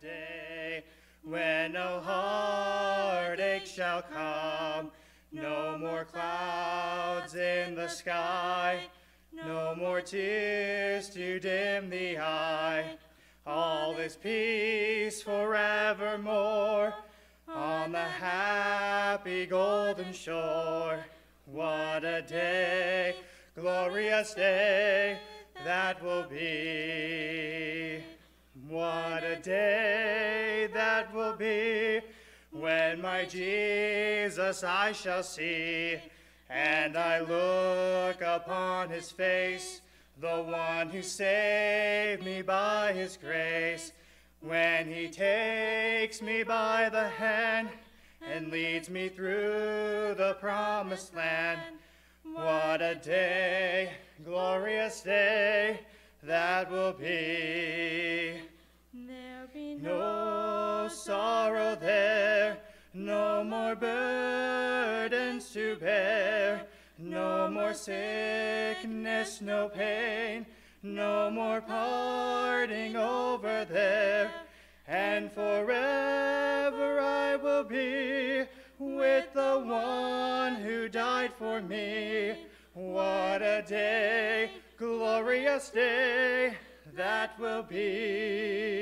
day when no heartache shall come, no more clouds in the sky, no more tears to dim the eye. All is peace forevermore on the happy golden shore. What a day, glorious day that will be. What a day that will be when my Jesus I shall see, and I look upon his face, the one who saved me by his grace. When he takes me by the hand and leads me through the promised land, what a day, glorious day that will be. No sorrow there, no more burdens to bear, no more sickness, no pain, no more parting over there, and forever I will be with the one who died for me. What a day, glorious day that will be.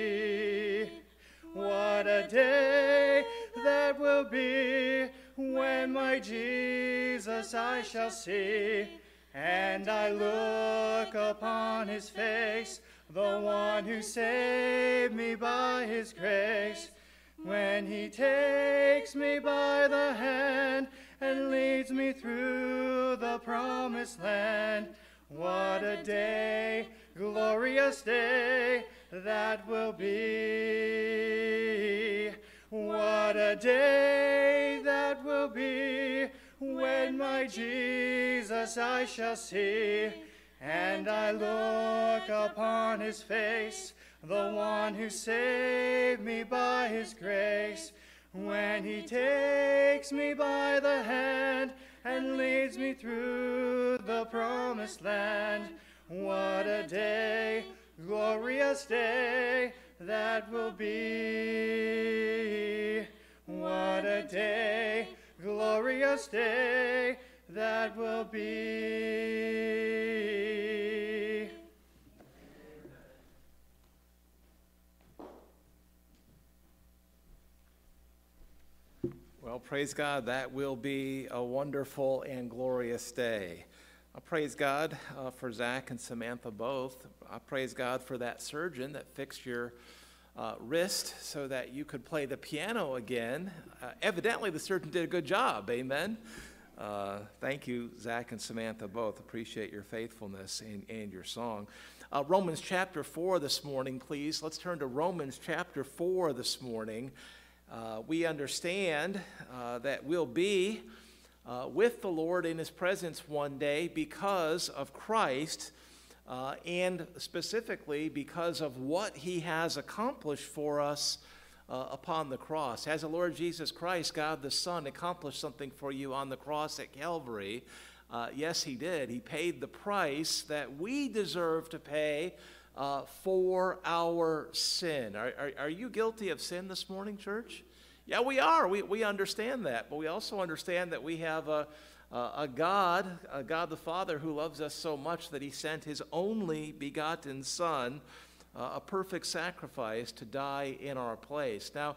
What a day that will be when my Jesus I shall see, and I look upon his face, the one who saved me by his grace. When he takes me by the hand and leads me through the promised land, what a day, glorious day that will be. What a day that will be when my Jesus I shall see, and I look upon his face, the one who saved me by his grace. When he takes me by the hand and leads me through the promised land, what a day, glorious day that will be. What a day, glorious day that will be. Well, praise God, that will be a wonderful and glorious day. I praise God uh, for Zach and Samantha both. I praise God for that surgeon that fixed your uh, wrist so that you could play the piano again. Uh, evidently, the surgeon did a good job. Amen. Uh, thank you, Zach and Samantha both. Appreciate your faithfulness and, and your song. Uh, Romans chapter 4 this morning, please. Let's turn to Romans chapter 4 this morning. Uh, we understand that we'll be uh, with the Lord in His presence one day because of Christ, uh, and specifically because of what He has accomplished for us uh, upon the cross. Has the Lord Jesus Christ, God the Son, accomplished something for you on the cross at Calvary? Uh, yes, He did. He paid the price that we deserve to pay uh, for our sin. Are, are, are, you guilty of sin this morning, church? Yeah, we are. We, we understand that. But we also understand that we have a, a, God, a God the Father, who loves us so much that he sent his only begotten Son, uh, a perfect sacrifice, to die in our place. Now,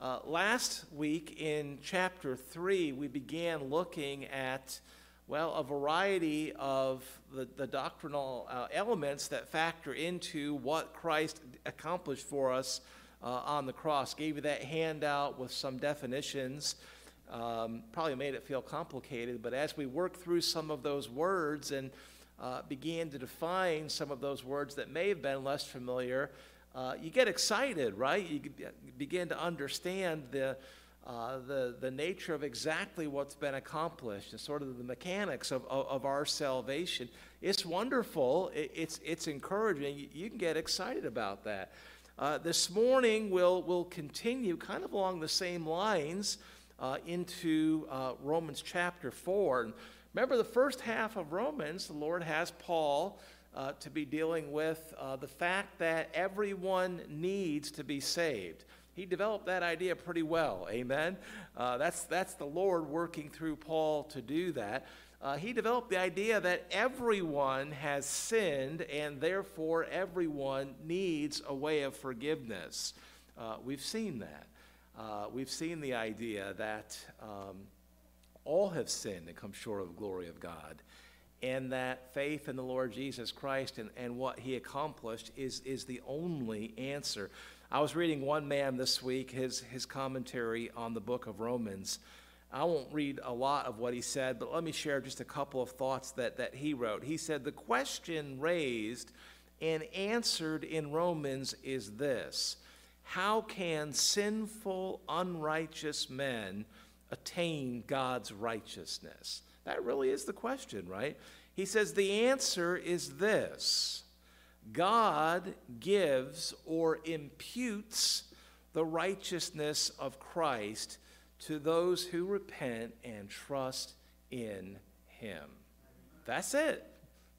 uh, last week in chapter 3, we began looking at well, a variety of the, the doctrinal uh, elements that factor into what Christ accomplished for us uh, on the cross. Gave you that handout with some definitions. Um, probably made it feel complicated, but as we worked through some of those words and uh, began to define some of those words that may have been less familiar, uh, you get excited, right? You begin to understand the uh, the, the nature of exactly what's been accomplished and sort of the mechanics of, of, of our salvation. It's wonderful, it, it's, it's encouraging. You, you, can get excited about that. Uh, this morning, we'll, we'll continue kind of along the same lines uh, into uh, Romans chapter 4. And remember, the first half of Romans, the Lord has Paul uh, to be dealing with uh, the fact that everyone needs to be saved. He developed that idea pretty well, amen? Uh, that's, that's the Lord working through Paul to do that. Uh, he developed the idea that everyone has sinned and therefore everyone needs a way of forgiveness. Uh, we've seen that. Uh, we've seen the idea that um, all have sinned and come short of the glory of God and that faith in the Lord Jesus Christ and, and what he accomplished is, is the only answer. I was reading one man this week, his, his commentary on the book of Romans. I won't read a lot of what he said, but let me share just a couple of thoughts that, that he wrote. He said, The question raised and answered in Romans is this How can sinful, unrighteous men attain God's righteousness? That really is the question, right? He says the answer is this God gives or imputes the righteousness of Christ to those who repent and trust in Him. That's it.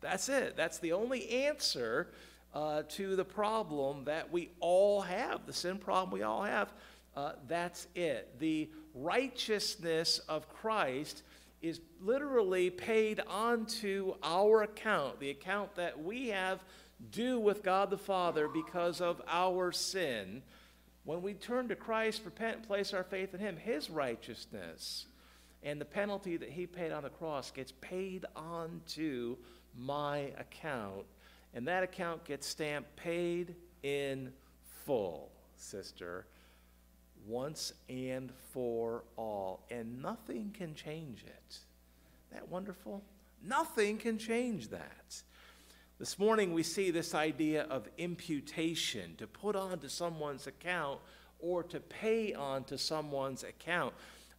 That's it. That's the only answer uh, to the problem that we all have, the sin problem we all have. Uh, that's it. The righteousness of Christ is literally paid onto our account, the account that we have due with God the Father because of our sin. When we turn to Christ, repent, and place our faith in Him, His righteousness and the penalty that He paid on the cross gets paid onto my account. And that account gets stamped paid in full, sister once and for all, and nothing can change it. Isn't that wonderful? Nothing can change that. This morning we see this idea of imputation, to put onto someone's account or to pay onto someone's account.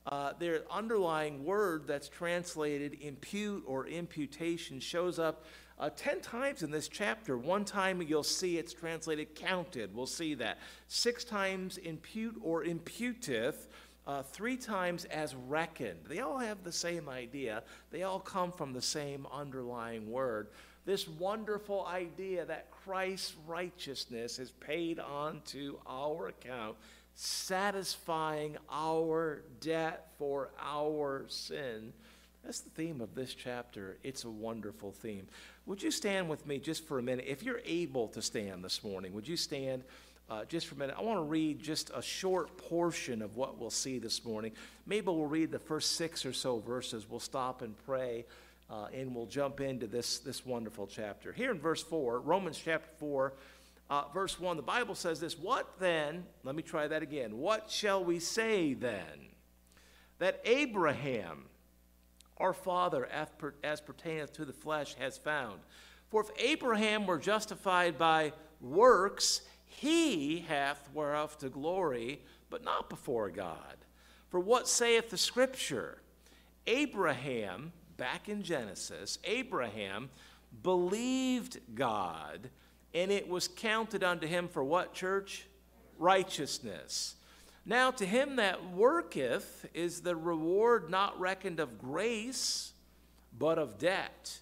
Uh, their underlying word that's translated impute or imputation shows up uh, 10 times in this chapter. One time you'll see it's translated counted. We'll see that. Six times impute or imputeth. Uh, three times as reckoned. They all have the same idea. They all come from the same underlying word. This wonderful idea that Christ's righteousness is paid onto our account, satisfying our debt for our sin. That's the theme of this chapter. It's a wonderful theme. Would you stand with me just for a minute? If you're able to stand this morning, would you stand uh, just for a minute? I want to read just a short portion of what we'll see this morning. Maybe we'll read the first six or so verses. We'll stop and pray, uh, and we'll jump into this, this wonderful chapter. Here in verse 4, Romans chapter 4, uh, verse 1, the Bible says this What then, let me try that again. What shall we say then? That Abraham, our father, as pertaineth to the flesh, has found. For if Abraham were justified by works, he hath whereof to glory, but not before God. For what saith the Scripture? Abraham, back in Genesis, Abraham believed God, and it was counted unto him for what, church? Righteousness. Now, to him that worketh is the reward not reckoned of grace, but of debt.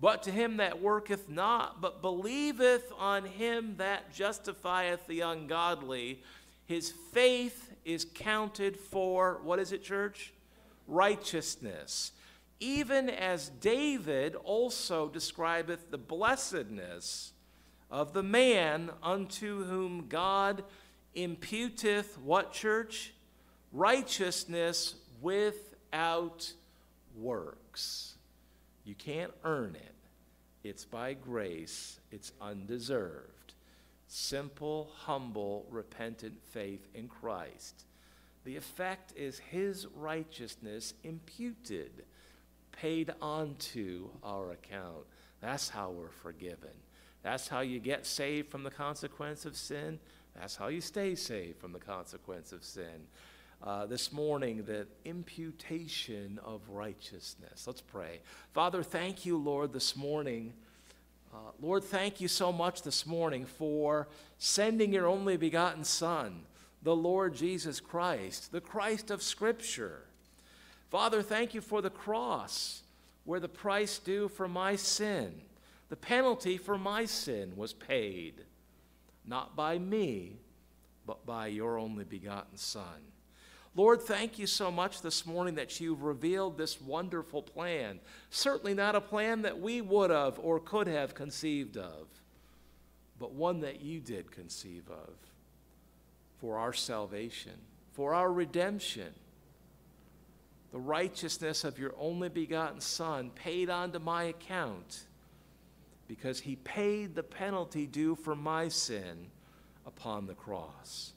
But to him that worketh not, but believeth on him that justifieth the ungodly, his faith is counted for, what is it, church? Righteousness. Even as David also describeth the blessedness of the man unto whom God imputeth what church? Righteousness without works. You can't earn it. It's by grace, it's undeserved. Simple, humble, repentant faith in Christ. The effect is his righteousness imputed, paid onto our account. That's how we're forgiven. That's how you get saved from the consequence of sin. That's how you stay saved from the consequence of sin. Uh, this morning, the imputation of righteousness. Let's pray. Father, thank you, Lord, this morning. Uh, Lord, thank you so much this morning for sending your only begotten Son, the Lord Jesus Christ, the Christ of Scripture. Father, thank you for the cross, where the price due for my sin The penalty for my sin was paid, not by me, but by your only begotten Son. Lord, thank you so much this morning that you've revealed this wonderful plan. Certainly not a plan that we would have or could have conceived of, but one that you did conceive of for our salvation, for our redemption. The righteousness of your only begotten Son paid onto my account because he paid the penalty due for my sin upon the cross.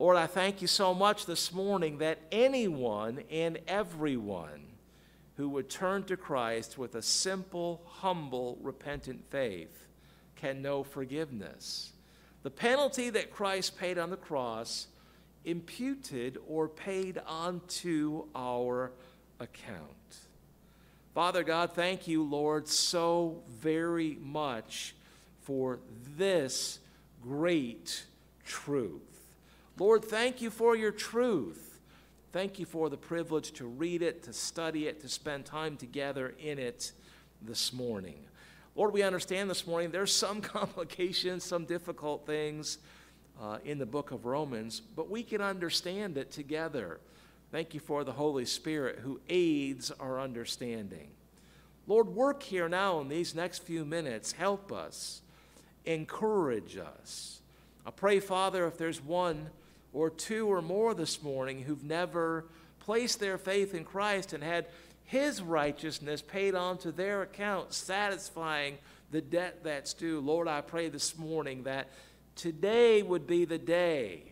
Lord, I thank you so much this morning that anyone and everyone who would turn to Christ with a simple, humble, repentant faith can know forgiveness. The penalty that Christ paid on the cross imputed or paid onto our account. Father God, thank you, Lord, so very much for this great truth. Lord, thank you for your truth. Thank you for the privilege to read it, to study it, to spend time together in it this morning. Lord, we understand this morning there's some complications, some difficult things uh, in the book of Romans, but we can understand it together. Thank you for the Holy Spirit who aids our understanding. Lord, work here now in these next few minutes. Help us, encourage us. I pray, Father, if there's one or two or more this morning who've never placed their faith in Christ and had his righteousness paid onto their account, satisfying the debt that's due. Lord, I pray this morning that today would be the day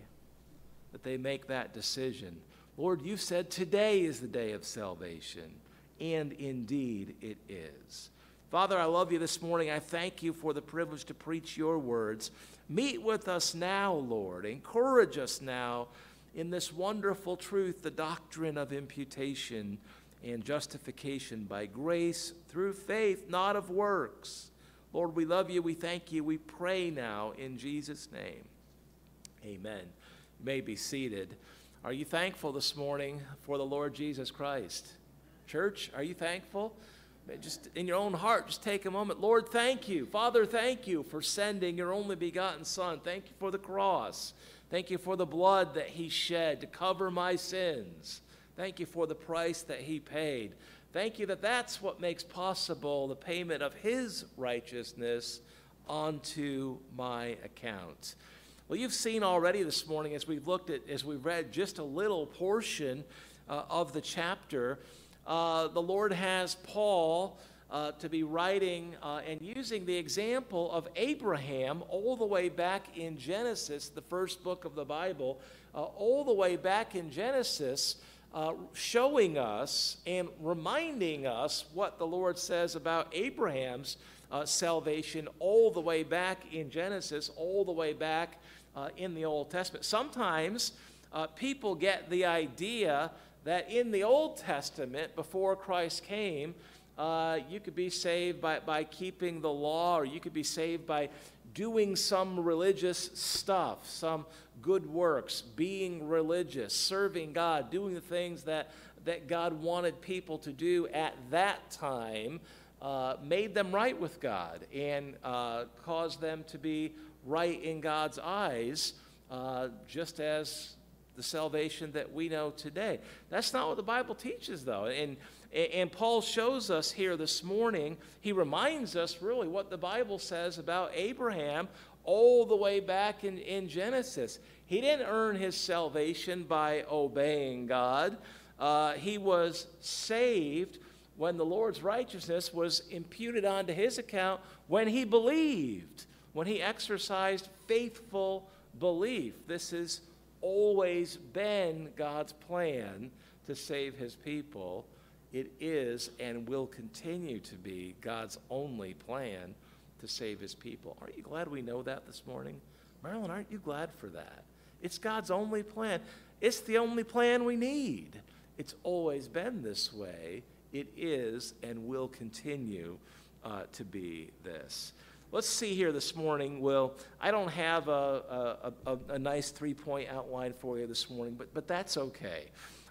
that they make that decision. Lord, you said today is the day of salvation, and indeed it is. Father, I love you this morning. I thank you for the privilege to preach your words. Meet with us now, Lord. Encourage us now in this wonderful truth, the doctrine of imputation and justification by grace through faith, not of works. Lord, we love you. We thank you. We pray now in Jesus' name. Amen. You may be seated. Are you thankful this morning for the Lord Jesus Christ? Church, are you thankful? just in your own heart, just take a moment. Lord, thank you. Father, thank you for sending your only begotten Son. Thank you for the cross. Thank you for the blood that he shed to cover my sins. Thank you for the price that he paid. Thank you that that's what makes possible the payment of his righteousness onto my account. Well, you've seen already this morning as we've looked at, as we've read just a little portion uh, of the chapter uh, the Lord has Paul uh, to be writing uh, and using the example of Abraham all the way back in Genesis, the first book of the Bible, uh, all the way back in Genesis, uh, showing us and reminding us what the Lord says about Abraham's uh, salvation all the way back in Genesis, all the way back in the Old Testament. Sometimes people get the idea that in the Old Testament, before Christ came, uh, you could be saved by, by keeping the law, or you could be saved by doing some religious stuff, some good works, being religious, serving God, doing the things that, that God wanted people to do at that time, uh, made them right with God and uh, caused them to be right in God's eyes, uh, just as the salvation that we know today. That's not what the Bible teaches, though. And, and Paul shows us here this morning, he reminds us really what the Bible says about Abraham all the way back in, in Genesis. He didn't earn his salvation by obeying God, uh, he was saved when the Lord's righteousness was imputed onto his account when he believed, when he exercised faithful belief. This has always been God's plan to save his people. It is and will continue to be God's only plan to save his people. Aren't you glad we know that this morning? Marilyn, aren't you glad for that? It's God's only plan. It's the only plan we need. It's always been this way. It is and will continue uh, to be this. Let's see here this morning, Will. I don't have a, a, a, a nice three point outline for you this morning, but, but that's okay.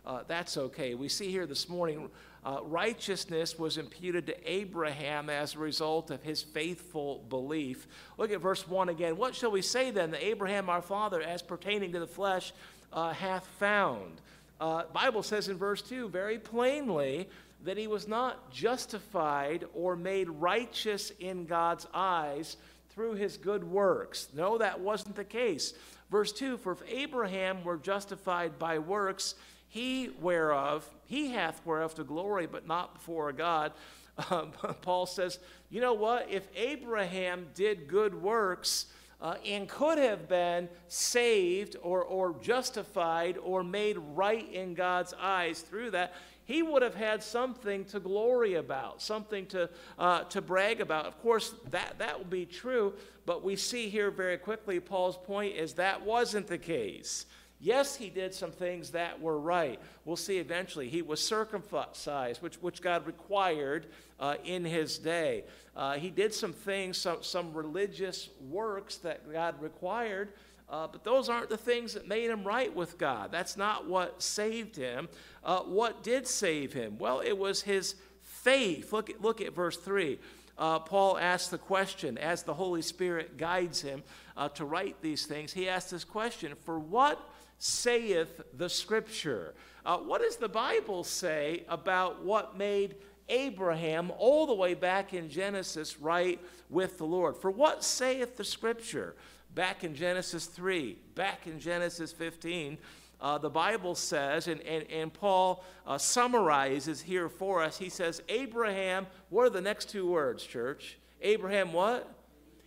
Uh, that's okay. We see here this morning uh, righteousness was imputed to Abraham as a result of his faithful belief. Look at verse 1 again. What shall we say then that Abraham our father, as pertaining to the flesh, uh, hath found? Uh, Bible says in verse 2 very plainly that he was not justified or made righteous in God's eyes through his good works. No, that wasn't the case. Verse 2 For if Abraham were justified by works, he whereof, he hath whereof to glory, but not before God. Uh, Paul says, you know what? If Abraham did good works uh, and could have been saved or, or justified or made right in God's eyes through that, he would have had something to glory about, something to, uh, to brag about. Of course, that, that will be true, but we see here very quickly Paul's point is that wasn't the case. Yes, he did some things that were right. We'll see eventually. He was circumcised, which, which God required uh, in his day. Uh, he did some things, some, some religious works that God required, uh, but those aren't the things that made him right with God. That's not what saved him. Uh, what did save him? Well, it was his faith. Look at, look at verse 3. Uh, Paul asks the question as the Holy Spirit guides him uh, to write these things. He asks this question For what saith the Scripture? Uh, what does the Bible say about what made Abraham all the way back in Genesis right with the Lord? For what saith the Scripture? Back in Genesis 3, back in Genesis 15, uh, the Bible says, and, and, and Paul uh, summarizes here for us, he says, Abraham, what are the next two words, church? Abraham what?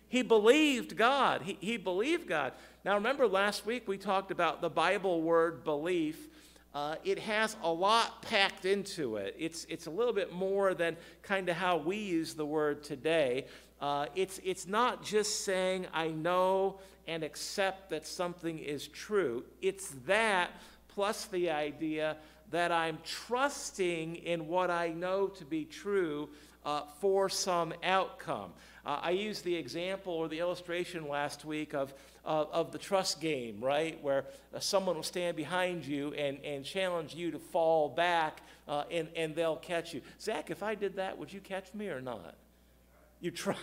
He believed God. He, he believed God. Now, remember last week we talked about the Bible word belief. Uh, it has a lot packed into it. It's, it's a little bit more than kind of how we use the word today. Uh, it's, it's not just saying, I know and accept that something is true. It's that plus the idea that I'm trusting in what I know to be true uh, for some outcome. Uh, I used the example or the illustration last week of, uh, of the trust game, right? Where uh, someone will stand behind you and, and challenge you to fall back uh, and, and they'll catch you. Zach, if I did that, would you catch me or not? You try.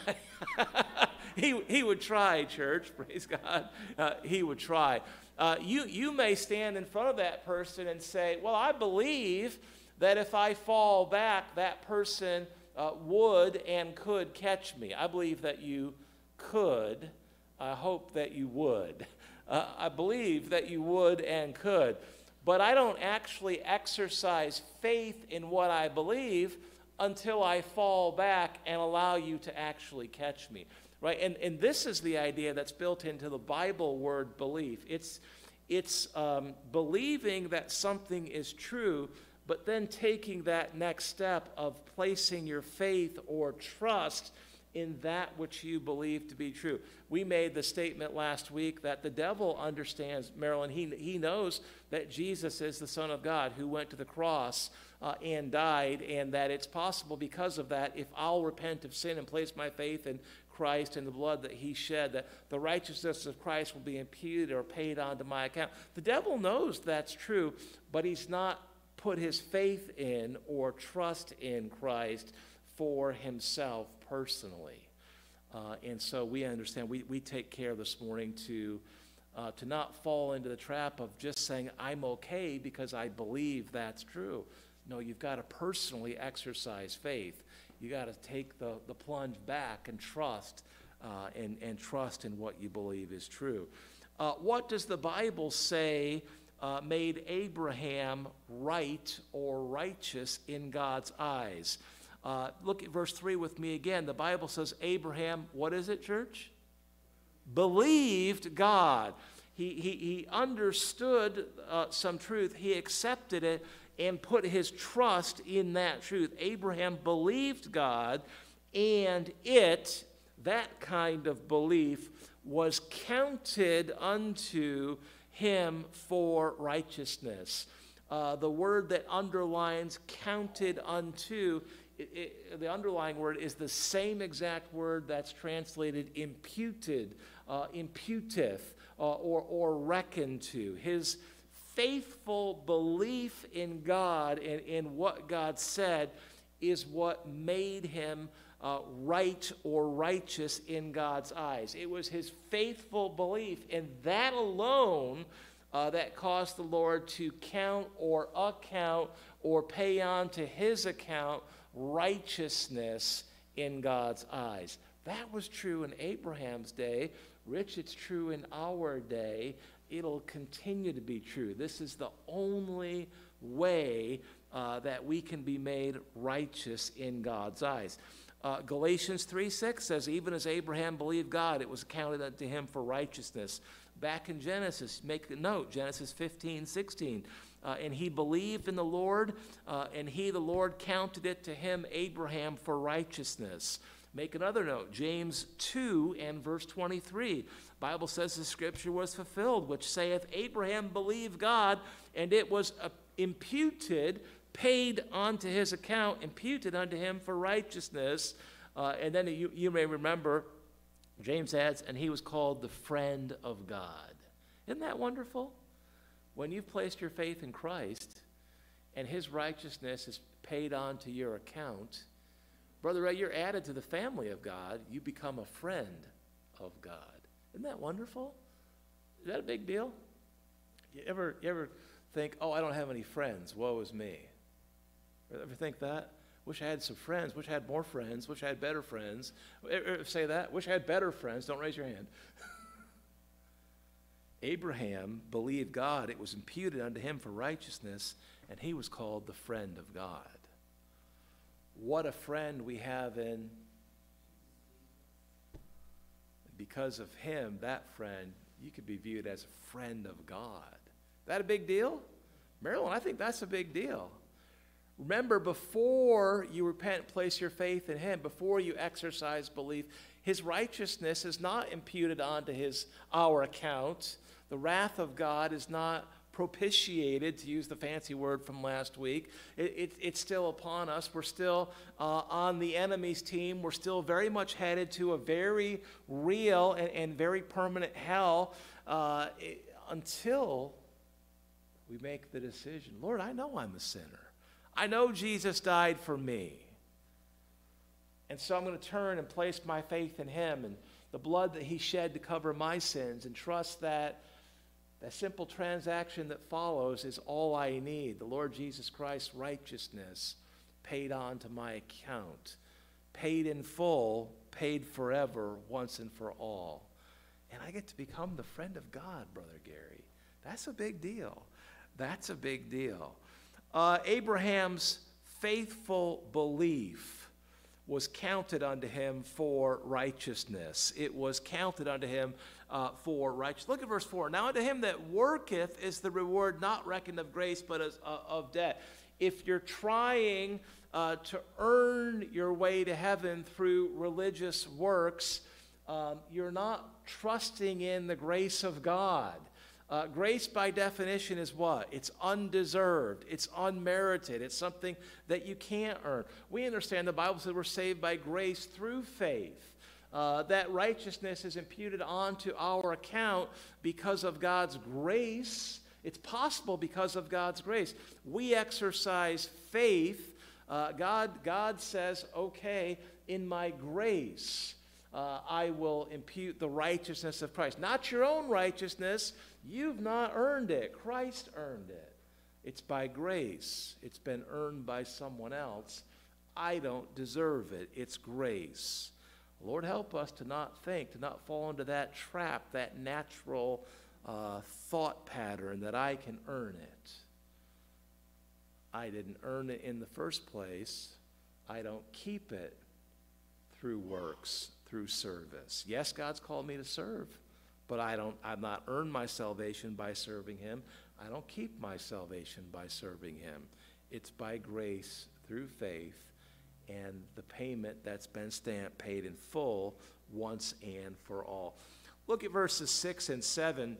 he, he would try, church, praise God. Uh, he would try. Uh, you, you may stand in front of that person and say, Well, I believe that if I fall back, that person uh, would and could catch me. I believe that you could. I hope that you would. Uh, I believe that you would and could. But I don't actually exercise faith in what I believe until I fall back and allow you to actually catch me. Right? And, and this is the idea that's built into the Bible word belief. It's, it's um, believing that something is true but then taking that next step of placing your faith or trust in that which you believe to be true. We made the statement last week that the devil understands, Marilyn, he, he knows that Jesus is the Son of God who went to the cross uh, and died, and that it's possible because of that, if I'll repent of sin and place my faith in Christ and the blood that he shed, that the righteousness of Christ will be imputed or paid onto my account. The devil knows that's true, but he's not put his faith in or trust in Christ for himself personally. Uh, and so we understand, we, we take care this morning to, uh, to not fall into the trap of just saying, I'm okay because I believe that's true. No, you've got to personally exercise faith. You've got to take the, the plunge back and trust, uh, and, and trust in what you believe is true. Uh, what does the Bible say uh, made Abraham right or righteous in God's eyes. Uh, look at verse 3 with me again. The Bible says, Abraham, what is it, church? Believed God. He, he, he understood uh, some truth, he accepted it, and put his trust in that truth. Abraham believed God, and it, that kind of belief, was counted unto him for righteousness. Uh, the word that underlines counted unto, it, it, the underlying word is the same exact word that's translated imputed, uh, imputeth, uh, or, or reckoned to. His faithful belief in God and in what God said is what made him uh, right or righteous in God's eyes. It was his faithful belief, and that alone uh, that caused the Lord to count or account or pay on to his account righteousness in God's eyes. That was true in Abraham's day. Rich, it's true in our day. It'll continue to be true. This is the only way uh, that we can be made righteous in God's eyes. Uh, Galatians 3 6 says, Even as Abraham believed God, it was counted unto him for righteousness. Back in Genesis, make a note, Genesis 15 16. Uh, and he believed in the Lord, uh, and he, the Lord, counted it to him, Abraham, for righteousness. Make another note, James 2 and verse 23. Bible says the scripture was fulfilled, which saith, Abraham believed God, and it was uh, imputed paid onto his account, imputed unto him for righteousness. Uh, and then you, you may remember, James adds, and he was called the friend of God. Isn't that wonderful? When you've placed your faith in Christ and his righteousness is paid on to your account, Brother Ray, you're added to the family of God. You become a friend of God. Isn't that wonderful? Is that a big deal? You ever, you ever think, oh, I don't have any friends. Woe is me. Ever think that? Wish I had some friends. Wish I had more friends. Wish I had better friends. Say that? Wish I had better friends. Don't raise your hand. Abraham believed God. It was imputed unto him for righteousness, and he was called the friend of God. What a friend we have in. Because of him, that friend, you could be viewed as a friend of God. Is that a big deal? Marilyn, I think that's a big deal. Remember, before you repent, place your faith in Him, before you exercise belief, His righteousness is not imputed onto His our account. The wrath of God is not propitiated, to use the fancy word from last week. It, it, it's still upon us. We're still uh, on the enemy's team. We're still very much headed to a very real and, and very permanent hell uh, it, until we make the decision Lord, I know I'm a sinner. I know Jesus died for me. And so I'm going to turn and place my faith in him and the blood that he shed to cover my sins and trust that that simple transaction that follows is all I need. The Lord Jesus Christ's righteousness paid on to my account, paid in full, paid forever, once and for all. And I get to become the friend of God, Brother Gary. That's a big deal. That's a big deal. Uh, Abraham's faithful belief was counted unto him for righteousness. It was counted unto him uh, for righteousness. Look at verse 4. Now unto him that worketh is the reward not reckoned of grace, but as, uh, of debt. If you're trying uh, to earn your way to heaven through religious works, um, you're not trusting in the grace of God. Uh, grace, by definition, is what? It's undeserved. It's unmerited. It's something that you can't earn. We understand the Bible says we're saved by grace through faith. Uh, that righteousness is imputed onto our account because of God's grace. It's possible because of God's grace. We exercise faith. Uh, God, God says, okay, in my grace, uh, I will impute the righteousness of Christ. Not your own righteousness, You've not earned it, Christ earned it. It's by grace, it's been earned by someone else. I don't deserve it. It's grace. Lord, help us to not think, to not fall into that trap, that natural uh, thought pattern that I can earn it. I didn't earn it in the first place. I don't keep it through works, through service. Yes, God's called me to serve but I don't, I've not earned my salvation by serving him. I don't keep my salvation by serving him. It's by grace through faith and the payment that's been stamped, paid in full once and for all. Look at verses 6 and 7.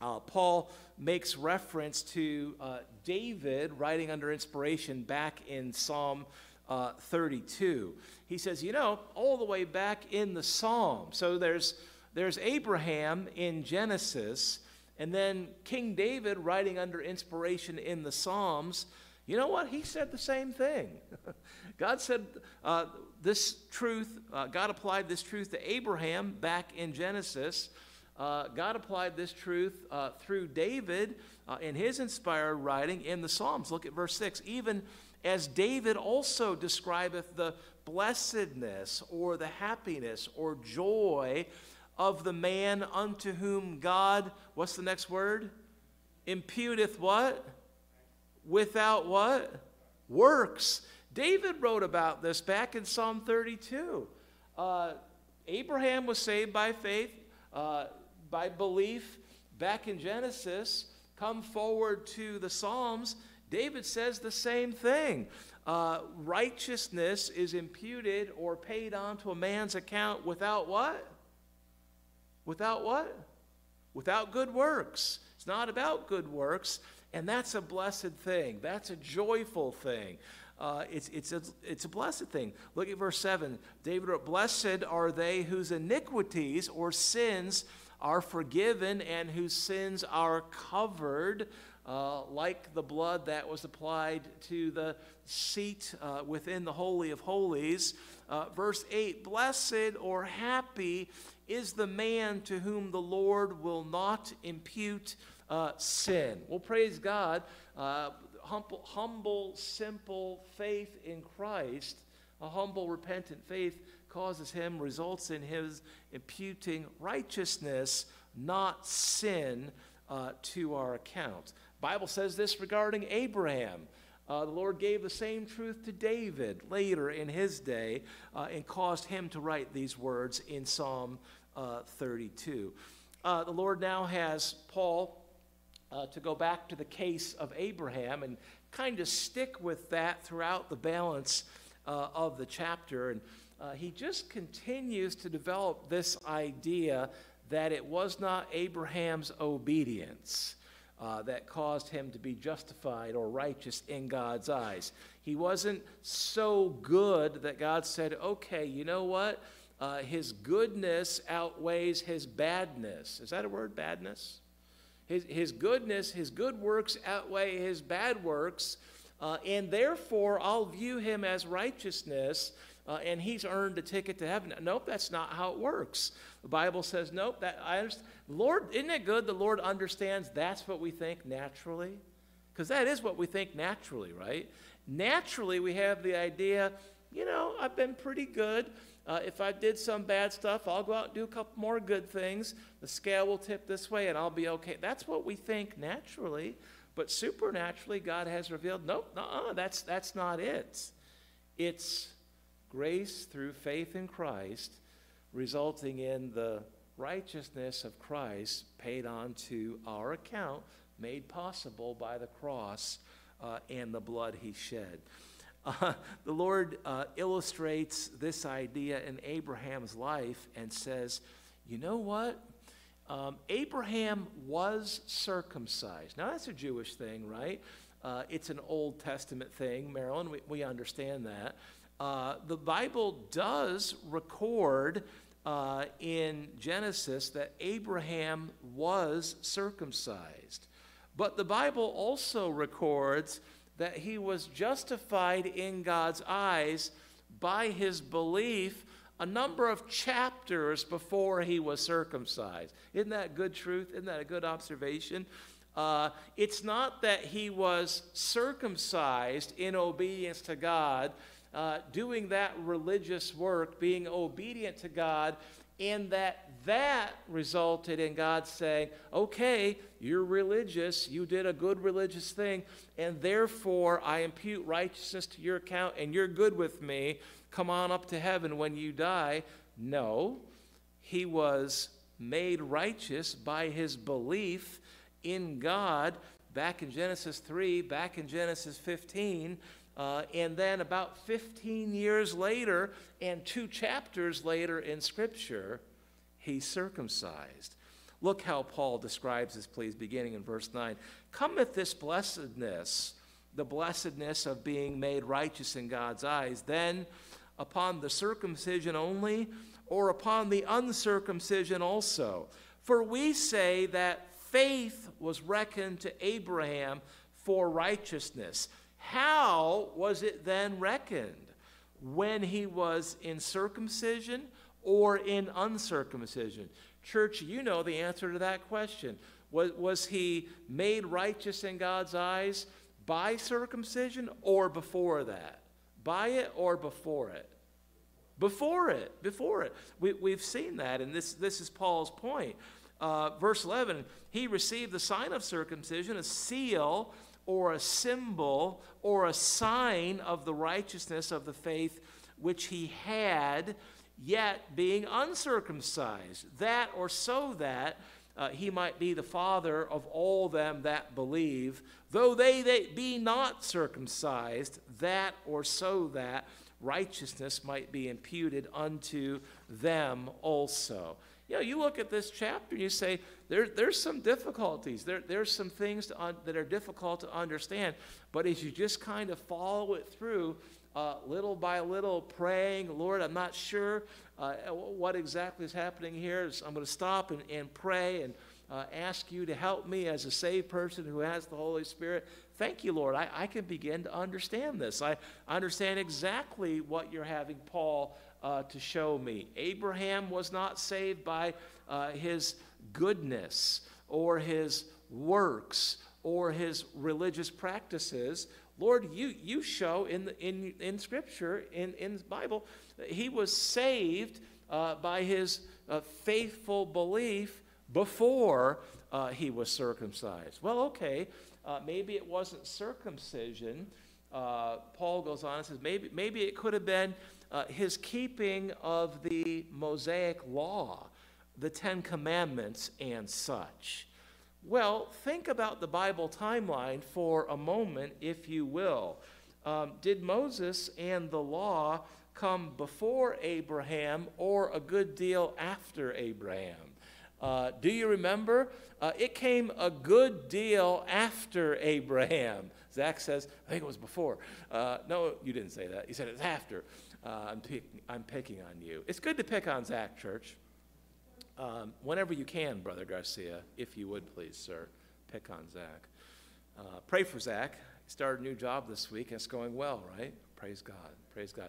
Uh, Paul makes reference to uh, David writing under inspiration back in Psalm uh, 32. He says, you know, all the way back in the Psalm. So there's there's Abraham in Genesis, And then King David, writing under inspiration in the Psalms, you know what? He said the same thing. God said uh, this truth, uh, God applied this truth to Abraham back in Genesis. Uh, God applied this truth uh, through David uh, in his inspired writing in the Psalms. Look at verse 6. Even as David also describeth the blessedness or the happiness or joy of the man unto whom God, what's the next word? Imputeth what? Without what? Works. David wrote about this back in Psalm 32. Uh, Abraham was saved by faith, uh, by belief, back in Genesis. Come forward to the Psalms. David says the same thing. Uh, righteousness is imputed or paid onto a man's account without what? Without what? Without good works. It's not about good works, and that's a blessed thing. That's a joyful thing. Uh, it's, it's, a, it's a blessed thing. Look at verse 7. David wrote, Blessed are they whose iniquities or sins are forgiven and whose sins are covered, uh, like the blood that was applied to the seat uh, within the Holy of Holies. Uh, verse 8 Blessed or happy is the man to whom the Lord will not impute uh, sin. Well, praise God. Uh, humble, humble, simple faith in Christ, a humble, repentant faith causes him, results in his imputing righteousness, not sin, uh, to our account. Bible says this regarding Abraham. Uh, the Lord gave the same truth to David later in his day uh, and caused him to write these words in Psalm uh, 32. Uh, the Lord now has Paul uh, to go back to the case of Abraham and kind of stick with that throughout the balance uh, of the chapter. And he just continues to develop this idea that it was not Abraham's obedience. Uh, that caused him to be justified or righteous in God's eyes. He wasn't so good that God said, okay, you know what? Uh, his goodness outweighs his badness. Is that a word, badness? His, his goodness, his good works outweigh his bad works, uh, and therefore I'll view him as righteousness, uh, and he's earned a ticket to heaven. Nope, that's not how it works. The Bible says, nope, that I understand. Lord, isn't it good the Lord understands that's what we think naturally? Because that is what we think naturally, right? Naturally, we have the idea, you know, I've been pretty good. Uh, if I did some bad stuff, I'll go out and do a couple more good things. The scale will tip this way and I'll be okay. That's what we think naturally. But supernaturally, God has revealed, nope, uh that's, that's not it. It's grace through faith in Christ, resulting in the righteousness of Christ paid on to our account, made possible by the cross uh, and the blood he shed. Uh, the Lord uh, illustrates this idea in Abraham's life and says, you know what? Um, Abraham was circumcised. Now, that's a Jewish thing, right? Uh, it's an Old Testament thing, Marilyn. We, we understand that. Uh, the Bible does record uh, in Genesis that Abraham was circumcised. But the Bible also records that he was justified in God's eyes by his belief a number of chapters before he was circumcised. Isn't that good truth? Isn't that a good observation? Uh, it's not that he was circumcised in obedience to God, uh, doing that religious work, being obedient to God, and that that resulted in God saying, okay, you're religious, you did a good religious thing, and therefore I impute righteousness to your account, and you're good with me. Come on up to heaven when you die. No, he was made righteous by his belief in God back in Genesis 3, back in Genesis 15. Uh, and then about 15 years later, and two chapters later in Scripture, he's circumcised. Look how Paul describes this, please, beginning in verse 9. Cometh this blessedness, the blessedness of being made righteous in God's eyes, then upon the circumcision only, or upon the uncircumcision also? For we say that faith was reckoned to Abraham for righteousness. How was it then reckoned? When he was in circumcision or in uncircumcision? Church, you know the answer to that question. Was, was he made righteous in God's eyes by circumcision or before that? By it or before it? Before it, before it. We, we've seen that, and this, this is Paul's point. Uh, verse 11, he received the sign of circumcision, a seal or a symbol or a sign of the righteousness of the faith which he had, yet being uncircumcised, that or so that uh, he might be the father of all them that believe, though they, they be not circumcised, that or so that righteousness might be imputed unto them also. You know, you look at this chapter and you say, there, there's some difficulties. There, there's some things that are difficult to understand. But as you just kind of follow it through, uh, little by little, praying, Lord, I'm not sure uh, what exactly is happening here. So I'm going to stop and, and pray and uh, ask you to help me as a saved person who has the Holy Spirit. Thank you, Lord. I, I can begin to understand this. I understand exactly what you're having Paul uh, to show me. Abraham was not saved by uh, his goodness or his works or his religious practices. Lord, you, you show in, the, in, in Scripture, in, in the Bible, he was saved uh, by his uh, faithful belief before uh, he was circumcised. Well, okay, uh, maybe it wasn't circumcision. Uh, Paul goes on and says maybe, maybe it could have been uh, his keeping of the Mosaic law, the Ten Commandments, and such. Well, think about the Bible timeline for a moment, if you will. Um, did Moses and the law come before Abraham or a good deal after Abraham? Uh, do you remember? Uh, it came a good deal after Abraham. Zach says, I think it was before. Uh, no, you didn't say that. You said it's after. Uh, I'm, pick, I'm picking on you. It's good to pick on Zach, church. Um, whenever you can, Brother Garcia, if you would please, sir, pick on Zach. Uh, pray for Zach. He started a new job this week, and it's going well, right? Praise God. Praise God.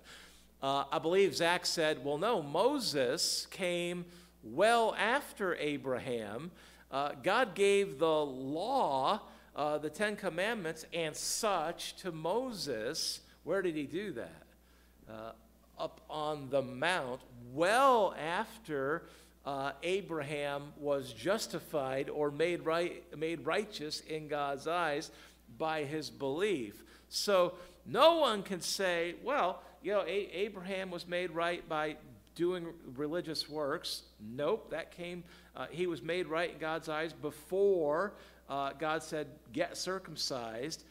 Uh, I believe Zach said, well, no, Moses came well after Abraham. Uh, God gave the law, uh, the Ten Commandments, and such to Moses. Where did he do that? Up on the mount well after uh, Abraham was justified or made, right, made righteous in God's eyes by his belief. So no one can say, well, you know, A- Abraham was made right by doing religious works. Nope, that came, uh, he was made right in God's eyes before uh, God said, get circumcised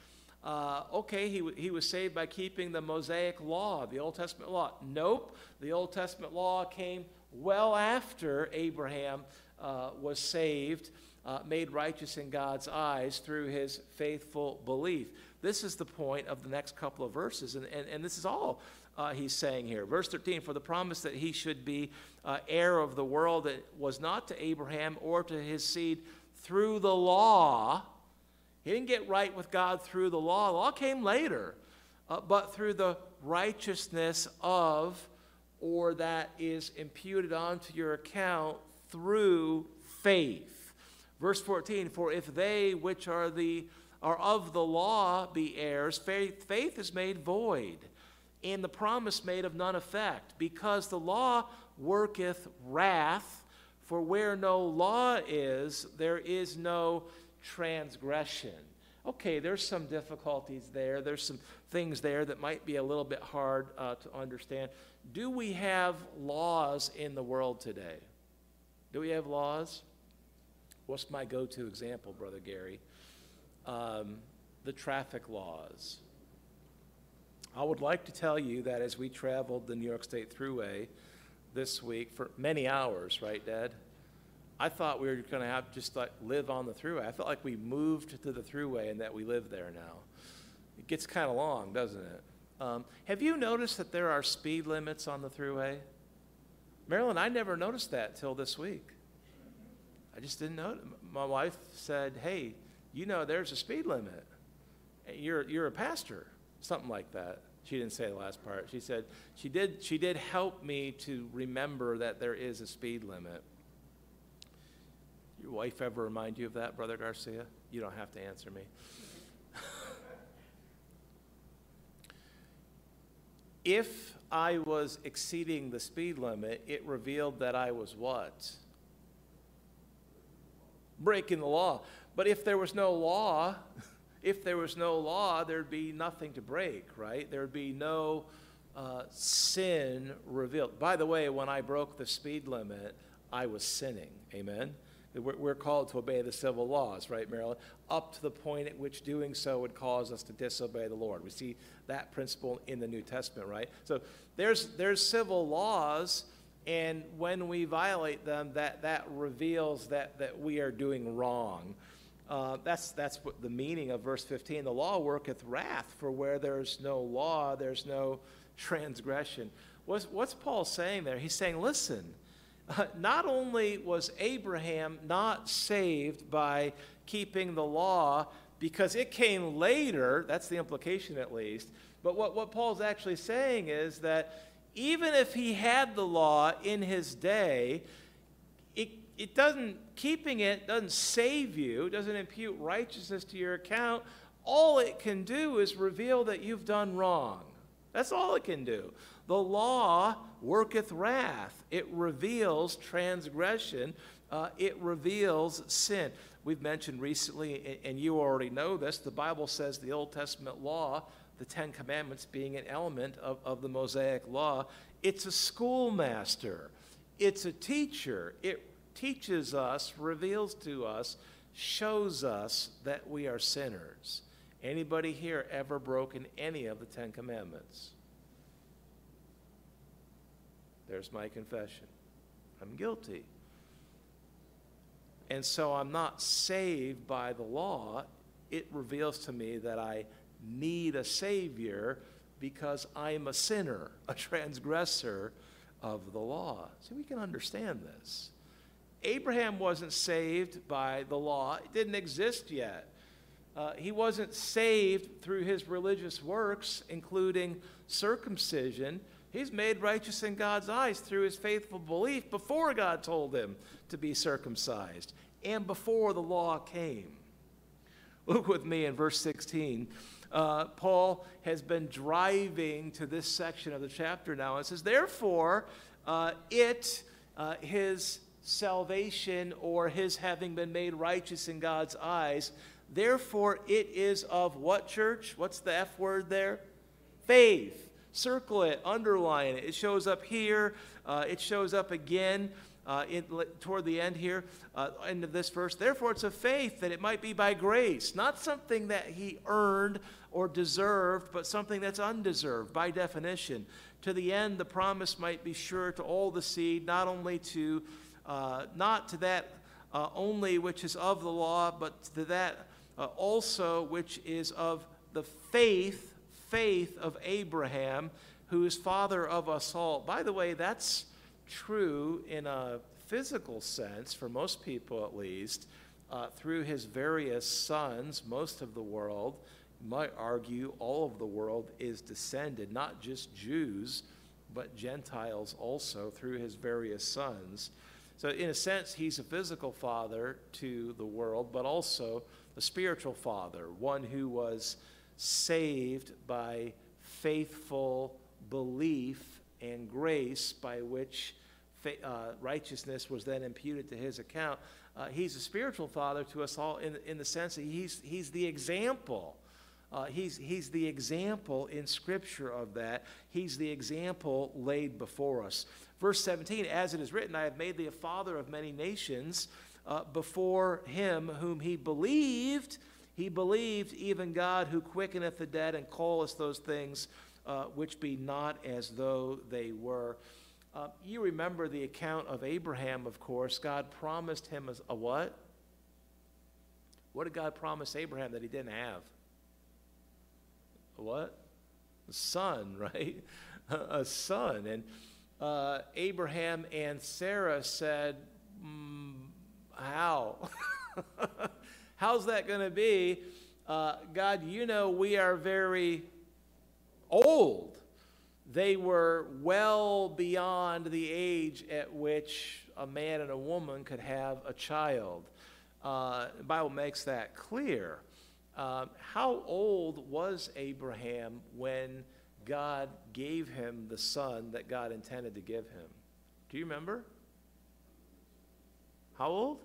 uh, okay, he, he was saved by keeping the Mosaic law, the Old Testament law. Nope, the Old Testament law came well after Abraham uh, was saved, uh, made righteous in God's eyes through his faithful belief. This is the point of the next couple of verses, and, and, and this is all uh, he's saying here. Verse 13 For the promise that he should be uh, heir of the world that was not to Abraham or to his seed through the law he didn't get right with God through the law. The law came later, uh, but through the righteousness of, or that is imputed onto your account through faith. Verse 14 For if they which are, the, are of the law be heirs, faith, faith is made void, and the promise made of none effect, because the law worketh wrath. For where no law is, there is no transgression. Okay, there's some difficulties there. There's some things there that might be a little bit hard uh, to understand. Do we have laws in the world today? Do we have laws? What's my go to example, Brother Gary? Um, the traffic laws. I would like to tell you that as we traveled the New York State Thruway this week for many hours, right, Dad? I thought we were going to have just like live on the thruway. I felt like we moved to the thruway and that we live there now. It gets kind of long, doesn't it? Um, have you noticed that there are speed limits on the thruway? Marilyn, I never noticed that till this week. I just didn't know. My wife said, Hey, you know there's a speed limit. You're, you're a pastor, something like that. She didn't say the last part. She said she did, she did help me to remember that there is a speed limit. Your wife ever remind you of that, Brother Garcia? You don't have to answer me. if I was exceeding the speed limit, it revealed that I was what? Breaking the law. But if there was no law, if there was no law, there'd be nothing to break, right? There'd be no uh, sin revealed. By the way, when I broke the speed limit, I was sinning. Amen? We're called to obey the civil laws, right, Marilyn? Up to the point at which doing so would cause us to disobey the Lord. We see that principle in the New Testament, right? So there's, there's civil laws, and when we violate them, that, that reveals that, that we are doing wrong. Uh, that's, that's what the meaning of verse 15. The law worketh wrath, for where there's no law, there's no transgression. What's, what's Paul saying there? He's saying, listen, Uh, not only was Abraham not saved by keeping the law, because it came later, that's the implication at least, but what, what Paul's actually saying is that even if he had the law in his day, it, it doesn't, keeping it doesn't save you, doesn't impute righteousness to your account. All it can do is reveal that you've done wrong. That's all it can do. The law worketh wrath, it reveals transgression, uh, it reveals sin. We've mentioned recently, and you already know this, the Bible says the Old Testament law, the Ten Commandments being an element of, of the Mosaic law, it's a schoolmaster, it's a teacher. It teaches us, reveals to us, shows us that we are sinners. Anybody here ever broken any of the Ten Commandments? There's my confession. I'm guilty. And so I'm not saved by the law. It reveals to me that I need a Savior because I'm a sinner, a transgressor of the law. See, we can understand this. Abraham wasn't saved by the law, it didn't exist yet. Uh, he wasn't saved through his religious works, including circumcision. He's made righteous in God's eyes through his faithful belief before God told him to be circumcised and before the law came. Look with me in verse 16. Uh, Paul has been driving to this section of the chapter now. It says, Therefore, uh, it, uh, his salvation or his having been made righteous in God's eyes, therefore it is of what church? What's the F word there? Faith. Circle it, underline it. It shows up here, uh, it shows up again. Uh, in, toward the end here, uh, end of this verse. Therefore, it's a faith that it might be by grace, not something that he earned or deserved, but something that's undeserved by definition. To the end, the promise might be sure to all the seed, not only to, uh, not to that uh, only which is of the law, but to that uh, also which is of the faith faith of Abraham, who is father of us all. By the way, that's true in a physical sense, for most people at least, uh, through his various sons, most of the world. Might argue all of the world is descended, not just Jews, but Gentiles also through his various sons. So, in a sense, he's a physical father to the world, but also a spiritual father, one who was saved by faithful belief and grace by which uh, righteousness was then imputed to his account. Uh, he's a spiritual father to us all in, in the sense that he's, he's the example. Uh, he's, he's the example in Scripture of that. He's the example laid before us. Verse 17, as it is written, I have made thee a father of many nations uh, before him whom he believed he believed even God who quickeneth the dead and calleth those things uh, which be not as though they were. Uh, you remember the account of Abraham, of course. God promised him a, a what? What did God promise Abraham that he didn't have? A what? A son, right? a son. And uh, Abraham and Sarah said, mm, how? How's that going to be? Uh, God, you know we are very old. They were well beyond the age at which a man and a woman could have a child. Uh, the Bible makes that clear. Um, how old was Abraham when God gave him the son that God intended to give him? Do you remember? How old?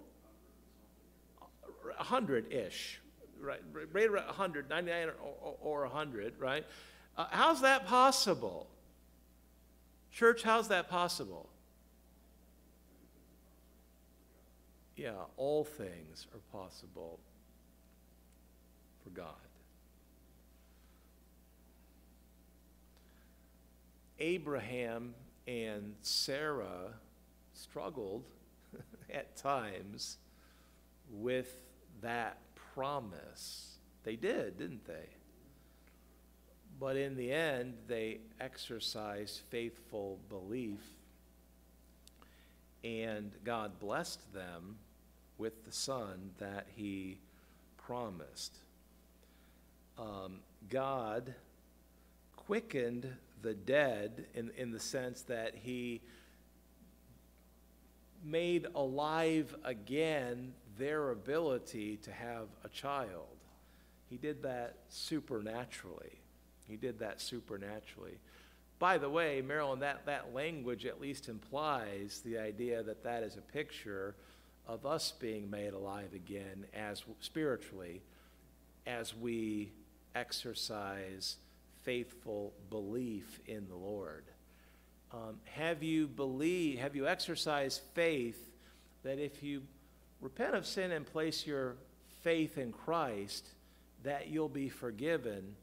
A hundred ish, right? Right around 100, 99 or, or 100, right? Uh, how's that possible? Church, how's that possible? Yeah, all things are possible for God. Abraham and Sarah struggled at times with that promise. They did, didn't they? But in the end, they exercised faithful belief, and God blessed them with the son that he promised. Um, God quickened the dead in, in the sense that he made alive again their ability to have a child. He did that supernaturally. He did that supernaturally. By the way, Marilyn, that, that language at least implies the idea that that is a picture of us being made alive again as spiritually as we exercise faithful belief in the Lord. Um, have you believe, have you exercised faith that if you repent of sin and place your faith in Christ, that you'll be forgiven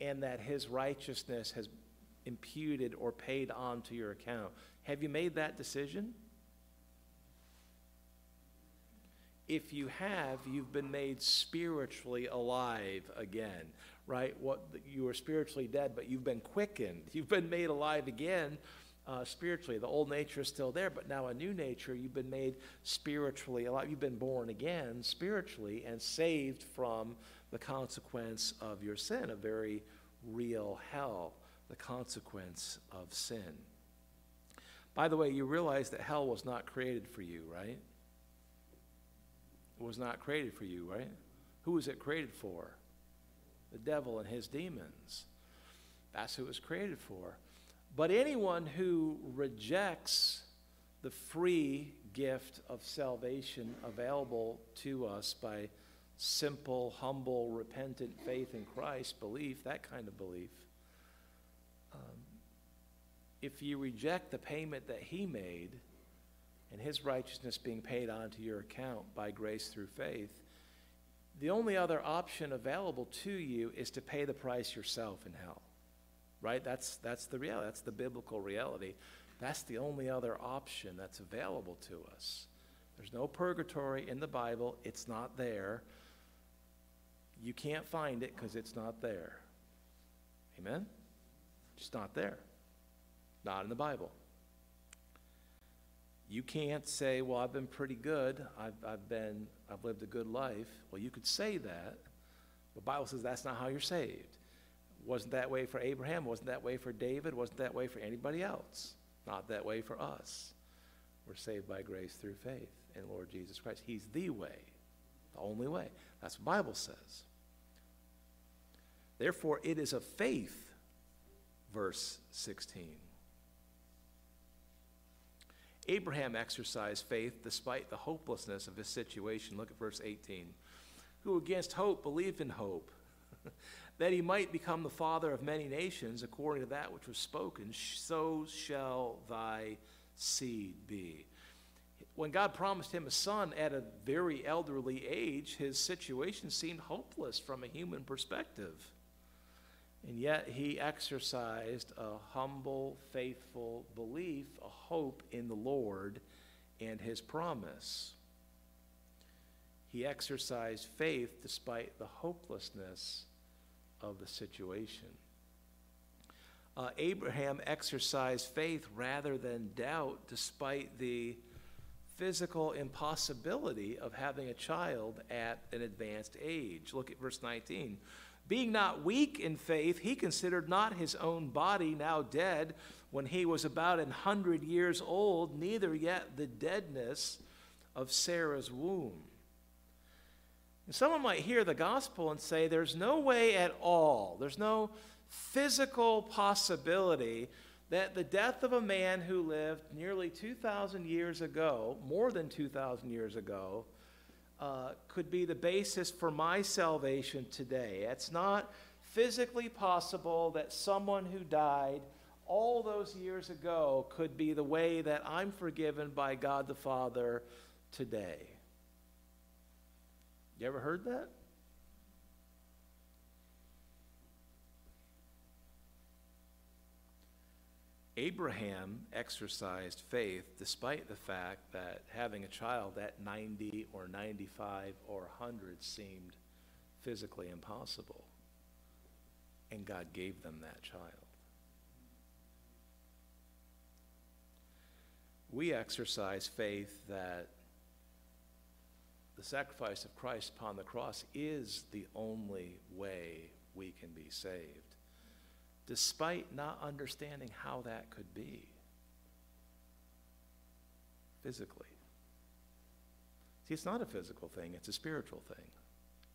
and that his righteousness has imputed or paid onto your account. Have you made that decision? If you have, you've been made spiritually alive again, right? What you were spiritually dead, but you've been quickened. You've been made alive again uh, spiritually. The old nature is still there, but now a new nature. You've been made spiritually alive. You've been born again spiritually and saved from the consequence of your sin, a very real hell, the consequence of sin. By the way, you realize that hell was not created for you, right? It was not created for you, right? Who was it created for? The devil and his demons. That's who it was created for. But anyone who rejects the free gift of salvation available to us by simple, humble, repentant faith in Christ, belief, that kind of belief, um, if you reject the payment that He made and His righteousness being paid onto your account by grace through faith, the only other option available to you is to pay the price yourself in hell. Right? That's, that's the reality. That's the biblical reality. That's the only other option that's available to us. There's no purgatory in the Bible, it's not there. You can't find it because it's not there. Amen? It's not there. Not in the Bible. You can't say, well, I've been pretty good. I've, I've been, I've lived a good life. Well, you could say that. The Bible says that's not how you're saved. Wasn't that way for Abraham, wasn't that way for David, wasn't that way for anybody else. Not that way for us. We're saved by grace through faith in Lord Jesus Christ. He's the way, the only way. That's what the Bible says. Therefore, it is of faith, verse 16. Abraham exercised faith despite the hopelessness of his situation. Look at verse 18. Who against hope believed in hope, that he might become the father of many nations, according to that which was spoken, so shall thy seed be. When God promised him a son at a very elderly age, his situation seemed hopeless from a human perspective. And yet he exercised a humble, faithful belief, a hope in the Lord and his promise. He exercised faith despite the hopelessness of the situation. Uh, Abraham exercised faith rather than doubt despite the physical impossibility of having a child at an advanced age. Look at verse 19. Being not weak in faith, he considered not his own body now dead when he was about an hundred years old, neither yet the deadness of Sarah's womb. And someone might hear the gospel and say, There's no way at all, there's no physical possibility that the death of a man who lived nearly 2,000 years ago, more than 2,000 years ago, uh, could be the basis for my salvation today. It's not physically possible that someone who died all those years ago could be the way that I'm forgiven by God the Father today. You ever heard that? Abraham exercised faith despite the fact that having a child at 90 or 95 or 100 seemed physically impossible. And God gave them that child. We exercise faith that the sacrifice of Christ upon the cross is the only way we can be saved despite not understanding how that could be physically. See, it's not a physical thing, it's a spiritual thing,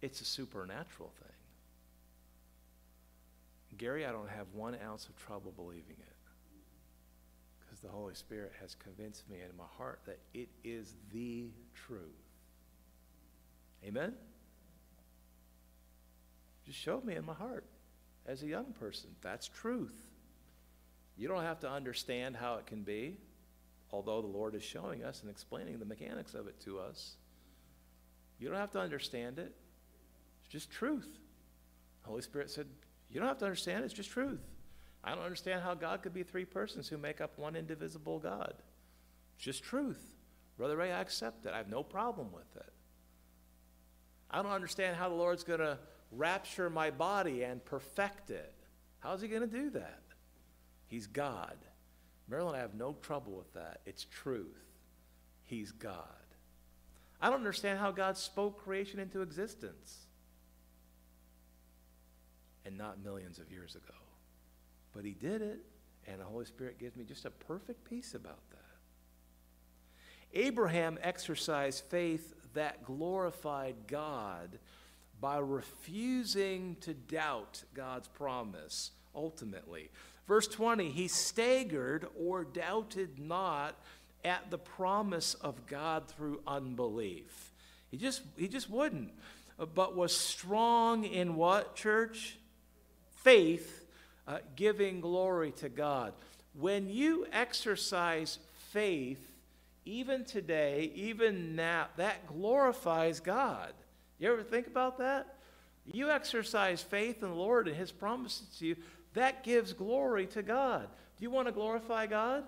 it's a supernatural thing. Gary, I don't have one ounce of trouble believing it because the Holy Spirit has convinced me in my heart that it is the truth. Amen? Just showed me in my heart as a young person. That's truth. You don't have to understand how it can be, although the Lord is showing us and explaining the mechanics of it to us. You don't have to understand it. It's just truth. The Holy Spirit said, You don't have to understand it, it's just truth. I don't understand how God could be three persons who make up one indivisible God. It's just truth. Brother Ray, I accept it. I have no problem with it. I don't understand how the Lord's going to rapture my body and perfect it. How's he going to do that? He's God. Marilyn, I have no trouble with that. It's truth. He's God. I don't understand how God spoke creation into existence. And not millions of years ago. But he did it, and the Holy Spirit gives me just a perfect peace about that. Abraham exercised faith that glorified God by refusing to doubt God's promise ultimately. Verse 20, he staggered or doubted not at the promise of God through unbelief. He just, he just wouldn't, but was strong in what, church? Faith, uh, giving glory to God. When you exercise faith, even today, even now, that glorifies God. You ever think about that? You exercise faith in the Lord and His promises to you, that gives glory to God. Do you want to glorify God?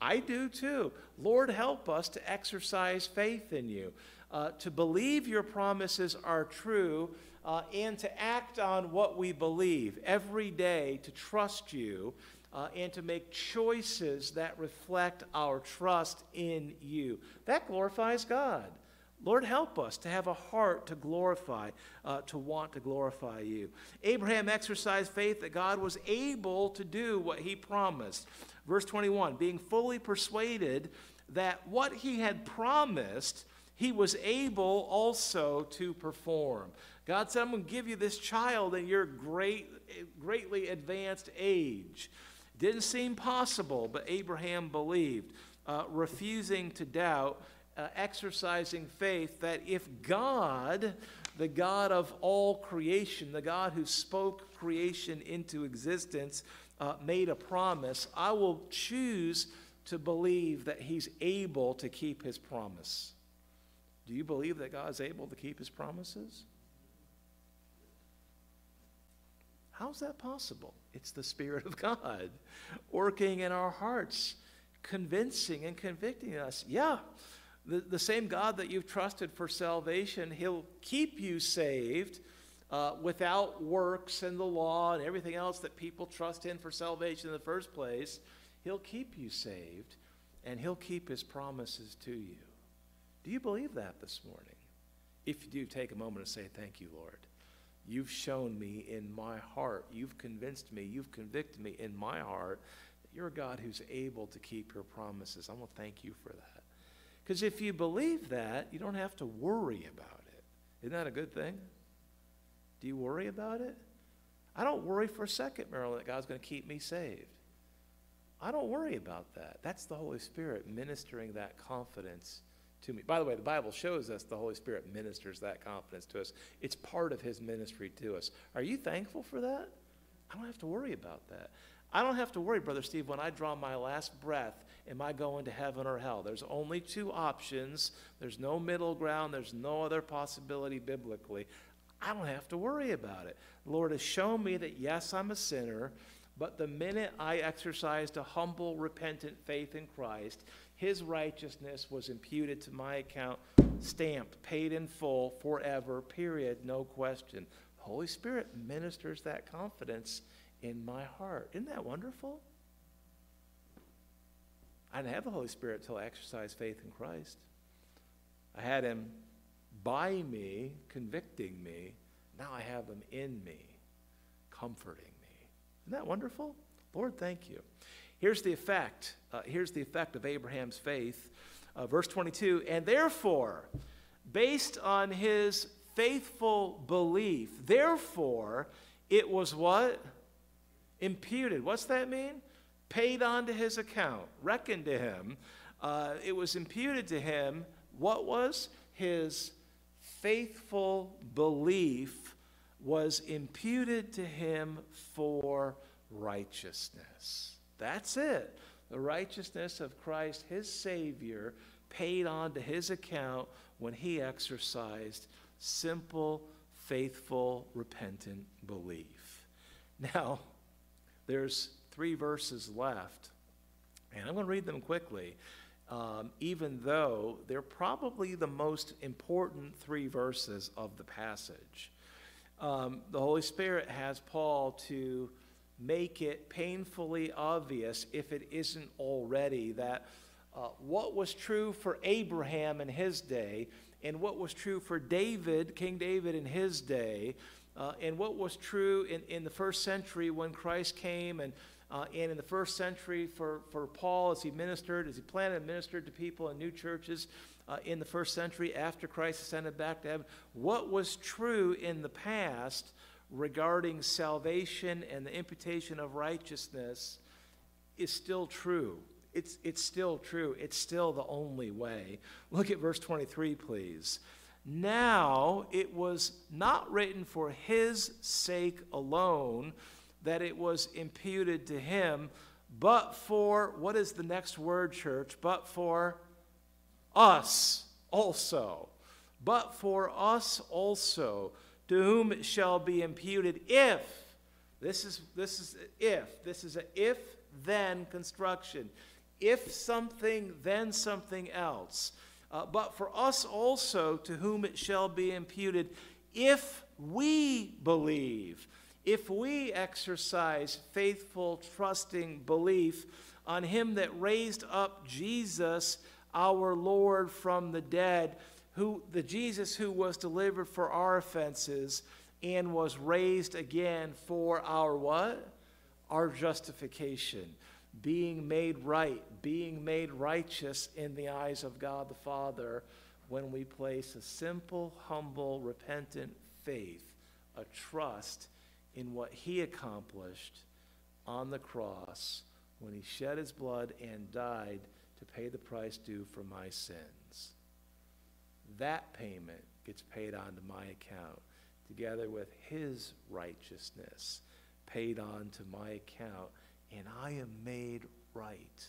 I do too. Lord, help us to exercise faith in you, uh, to believe your promises are true, uh, and to act on what we believe every day, to trust you, uh, and to make choices that reflect our trust in you. That glorifies God. Lord, help us to have a heart to glorify, uh, to want to glorify you. Abraham exercised faith that God was able to do what he promised. Verse 21 being fully persuaded that what he had promised, he was able also to perform. God said, I'm going to give you this child in your great, greatly advanced age. Didn't seem possible, but Abraham believed, uh, refusing to doubt uh, exercising faith that if God, the God of all creation, the God who spoke creation into existence, uh, made a promise, I will choose to believe that He's able to keep His promise. Do you believe that God is able to keep His promises? How's that possible? It's the Spirit of God working in our hearts, convincing and convicting us. Yeah, the, the same God that you've trusted for salvation, He'll keep you saved uh, without works and the law and everything else that people trust in for salvation in the first place. He'll keep you saved and He'll keep His promises to you. Do you believe that this morning? If you do, take a moment to say, Thank you, Lord. You've shown me in my heart, you've convinced me, you've convicted me in my heart that you're a God who's able to keep your promises. I want to thank you for that. Because if you believe that, you don't have to worry about it. Isn't that a good thing? Do you worry about it? I don't worry for a second, Marilyn, that God's going to keep me saved. I don't worry about that. That's the Holy Spirit ministering that confidence to me. By the way, the Bible shows us the Holy Spirit ministers that confidence to us. It's part of his ministry to us. Are you thankful for that? I don't have to worry about that. I don't have to worry, Brother Steve, when I draw my last breath, am I going to heaven or hell? There's only two options. There's no middle ground. There's no other possibility biblically. I don't have to worry about it. The Lord has shown me that, yes, I'm a sinner, but the minute I exercised a humble, repentant faith in Christ, his righteousness was imputed to my account, stamped, paid in full, forever, period, no question. The Holy Spirit ministers that confidence in my heart. Isn't that wonderful? I didn't have the Holy Spirit until I exercised faith in Christ. I had him by me, convicting me. Now I have him in me, comforting me. Isn't that wonderful? Lord, thank you. Here's the effect. Uh, here's the effect of Abraham's faith. Uh, verse 22 And therefore, based on his faithful belief, therefore, it was what? Imputed. What's that mean? Paid onto his account, reckoned to him. Uh, it was imputed to him. What was? His faithful belief was imputed to him for righteousness. That's it. The righteousness of Christ, his Savior, paid on to his account when he exercised simple, faithful, repentant belief. Now, there's three verses left, and I'm going to read them quickly, um, even though they're probably the most important three verses of the passage. Um, the Holy Spirit has Paul to make it painfully obvious, if it isn't already, that uh, what was true for Abraham in his day, and what was true for David, King David in his day, uh, and what was true in, in the first century when Christ came, and, uh, and in the first century for, for Paul as he ministered, as he planted and ministered to people in new churches uh, in the first century after Christ ascended back to heaven. What was true in the past regarding salvation and the imputation of righteousness is still true. It's, it's still true. It's still the only way. Look at verse 23, please. Now it was not written for his sake alone that it was imputed to him, but for, what is the next word, church? But for us also. But for us also to whom it shall be imputed if this is this is if this is a if then construction. If something then something else. Uh, but for us also to whom it shall be imputed if we believe if we exercise faithful trusting belief on him that raised up Jesus our Lord from the dead who the Jesus who was delivered for our offenses and was raised again for our what? Our justification, being made right, being made righteous in the eyes of God the Father when we place a simple, humble, repentant faith, a trust in what he accomplished on the cross when he shed his blood and died to pay the price due for my sins that payment gets paid onto my account together with his righteousness paid on to my account, and I am made right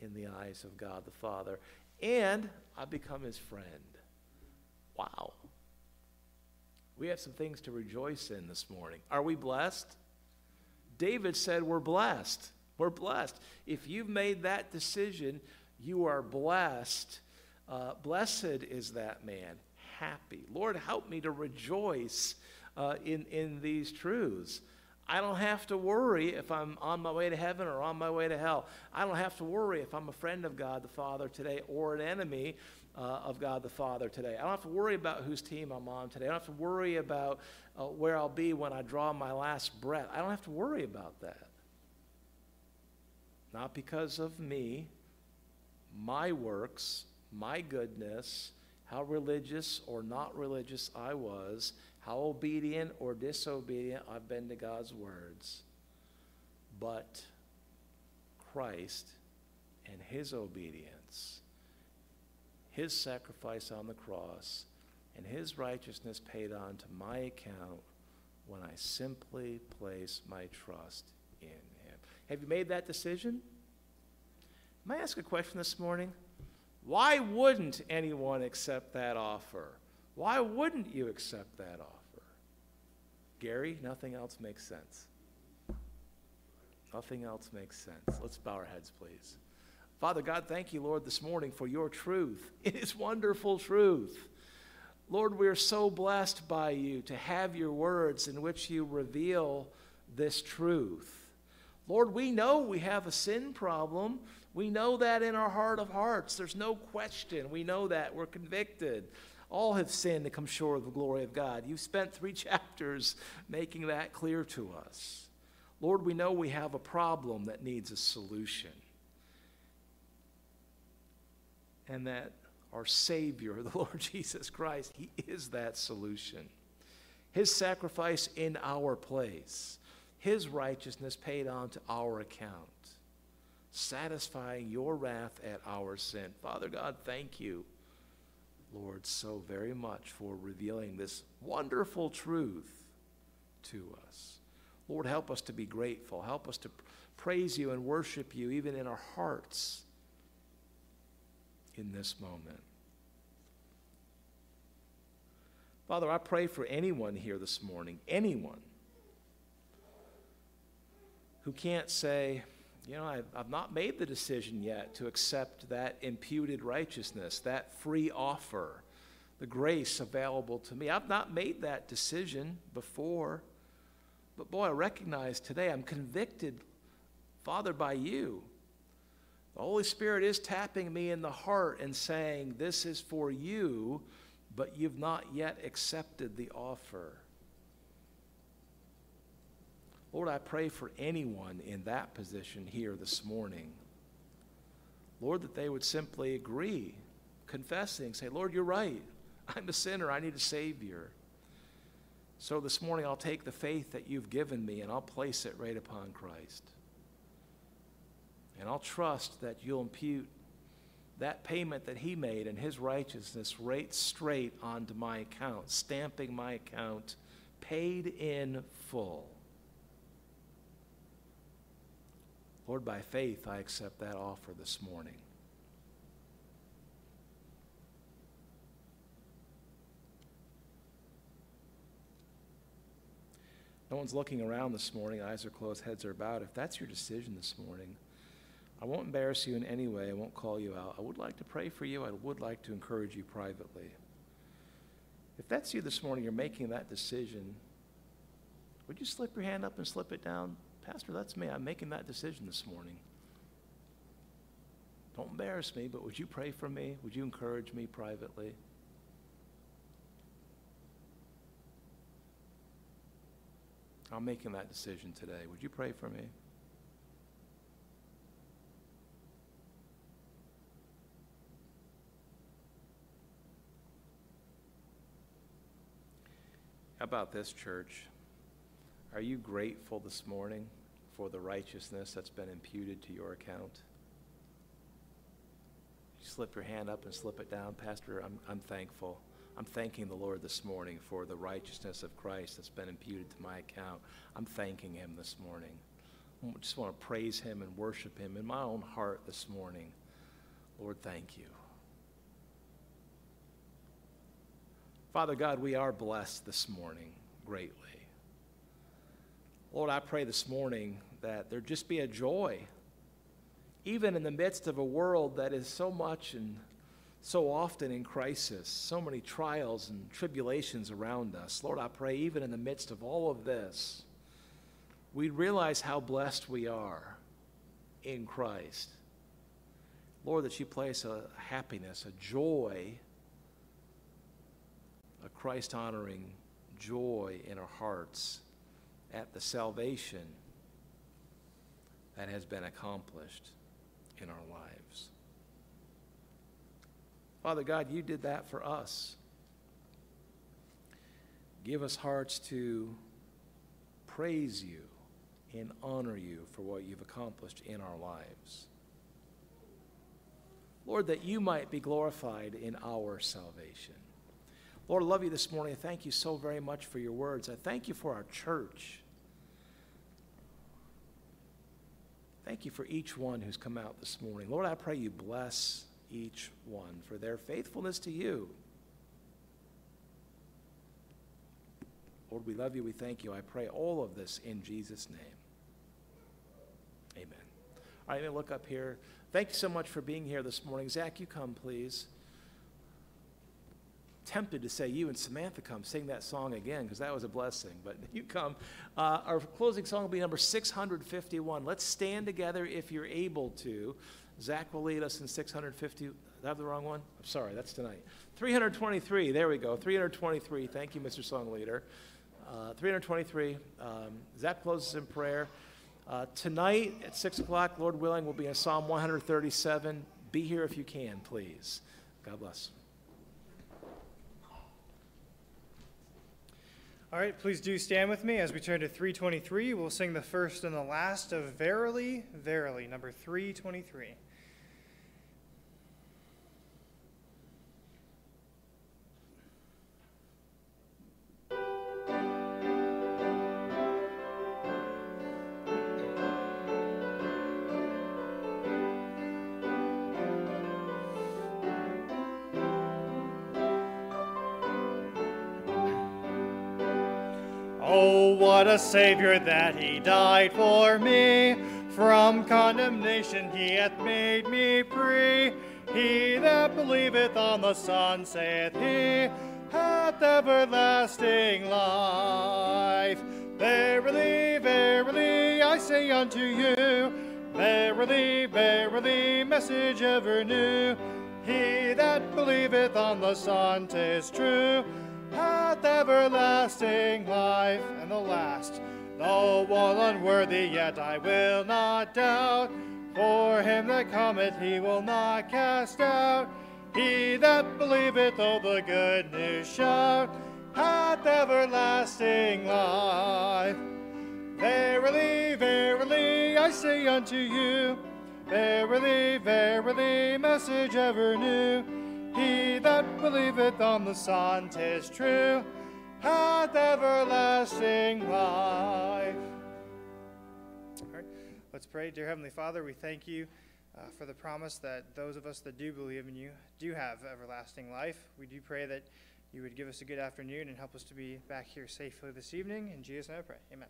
in the eyes of God the Father, and I become his friend. Wow. We have some things to rejoice in this morning. Are we blessed? David said, We're blessed. We're blessed. If you've made that decision, you are blessed uh, blessed is that man, happy. Lord, help me to rejoice uh, in, in these truths. I don't have to worry if I'm on my way to heaven or on my way to hell. I don't have to worry if I'm a friend of God the Father today or an enemy. uh, of God the Father today. I don't have to worry about whose team I'm on today. I don't have to worry about uh, where I'll be when I draw my last breath. I don't have to worry about that. Not because of me, my works, my goodness, how religious or not religious I was, how obedient or disobedient I've been to God's words, but Christ and his obedience, his sacrifice on the cross, and his righteousness paid on to my account when I simply place my trust in him. Have you made that decision? May I ask a question this morning? Why wouldn't anyone accept that offer? Why wouldn't you accept that offer? Gary, nothing else makes sense. Nothing else makes sense. Let's bow our heads, please. Father God, thank you, Lord, this morning for your truth. It is wonderful truth. Lord, we are so blessed by you to have your words in which you reveal this truth. Lord, we know we have a sin problem. We know that in our heart of hearts. There's no question. We know that. We're convicted. All have sinned to come short of the glory of God. You've spent three chapters making that clear to us. Lord, we know we have a problem that needs a solution. And that our Savior, the Lord Jesus Christ, He is that solution. His sacrifice in our place, His righteousness paid on to our account satisfying your wrath at our sin. Father God, thank you, Lord, so very much for revealing this wonderful truth to us. Lord, help us to be grateful. Help us to praise you and worship you even in our hearts in this moment. Father, I pray for anyone here this morning, anyone who can't say, you know, I've, I've not made the decision yet to accept that imputed righteousness, that free offer, the grace available to me. I've not made that decision before. But boy, I recognize today I'm convicted, Father, by you. The Holy Spirit is tapping me in the heart and saying, This is for you, but you've not yet accepted the offer. Lord, I pray for anyone in that position here this morning. Lord, that they would simply agree, confessing, say, Lord, you're right. I'm a sinner. I need a Savior. So this morning, I'll take the faith that you've given me and I'll place it right upon Christ. And I'll trust that you'll impute that payment that he made and his righteousness right straight onto my account, stamping my account paid in full. Lord, by faith, I accept that offer this morning. No one's looking around this morning, eyes are closed, heads are bowed. If that's your decision this morning, I won't embarrass you in any way. I won't call you out. I would like to pray for you. I would like to encourage you privately. If that's you this morning, you're making that decision, would you slip your hand up and slip it down? Pastor, that's me. I'm making that decision this morning. Don't embarrass me, but would you pray for me? Would you encourage me privately? I'm making that decision today. Would you pray for me? How about this, church? Are you grateful this morning for the righteousness that's been imputed to your account? You slip your hand up and slip it down. Pastor, I'm, I'm thankful. I'm thanking the Lord this morning for the righteousness of Christ that's been imputed to my account. I'm thanking Him this morning. I just want to praise Him and worship Him in my own heart this morning. Lord, thank you. Father God, we are blessed this morning greatly. Lord, I pray this morning that there just be a joy, even in the midst of a world that is so much and so often in crisis, so many trials and tribulations around us. Lord, I pray, even in the midst of all of this, we realize how blessed we are in Christ. Lord, that you place a happiness, a joy, a Christ honoring joy in our hearts at the salvation that has been accomplished in our lives. Father God, you did that for us. Give us hearts to praise you and honor you for what you've accomplished in our lives. Lord, that you might be glorified in our salvation. Lord, I love you this morning. Thank you so very much for your words. I thank you for our church. Thank you for each one who's come out this morning. Lord, I pray you bless each one for their faithfulness to you. Lord, we love you. We thank you. I pray all of this in Jesus' name. Amen. All right, let me look up here. Thank you so much for being here this morning. Zach, you come, please. Tempted to say you and Samantha come sing that song again because that was a blessing, but you come. Uh, our closing song will be number 651. Let's stand together if you're able to. Zach will lead us in 650. Did I have the wrong one? I'm sorry, that's tonight. 323. There we go. 323. Thank you, Mr. Song Leader. Uh, 323. Um, Zach closes in prayer. Uh, tonight at 6 o'clock, Lord willing, we'll be in Psalm 137. Be here if you can, please. God bless. All right, please do stand with me as we turn to 323. We'll sing the first and the last of Verily, Verily, number 323. Savior that He died for me. From condemnation He hath made me free. He that believeth on the Son, saith He, hath everlasting life. Verily, verily, I say unto you, Verily, verily, message ever new. He that believeth on the Son, 'tis true hath everlasting life. And the last, no one unworthy, yet I will not doubt. For him that cometh, he will not cast out. He that believeth, oh, the good news shout, hath everlasting life. Verily, verily, I say unto you, Verily, verily, message ever new. He that believeth on the Son, 'tis true, hath everlasting life. All right, let's pray. Dear Heavenly Father, we thank you uh, for the promise that those of us that do believe in you do have everlasting life. We do pray that you would give us a good afternoon and help us to be back here safely this evening. In Jesus' name I pray. Amen.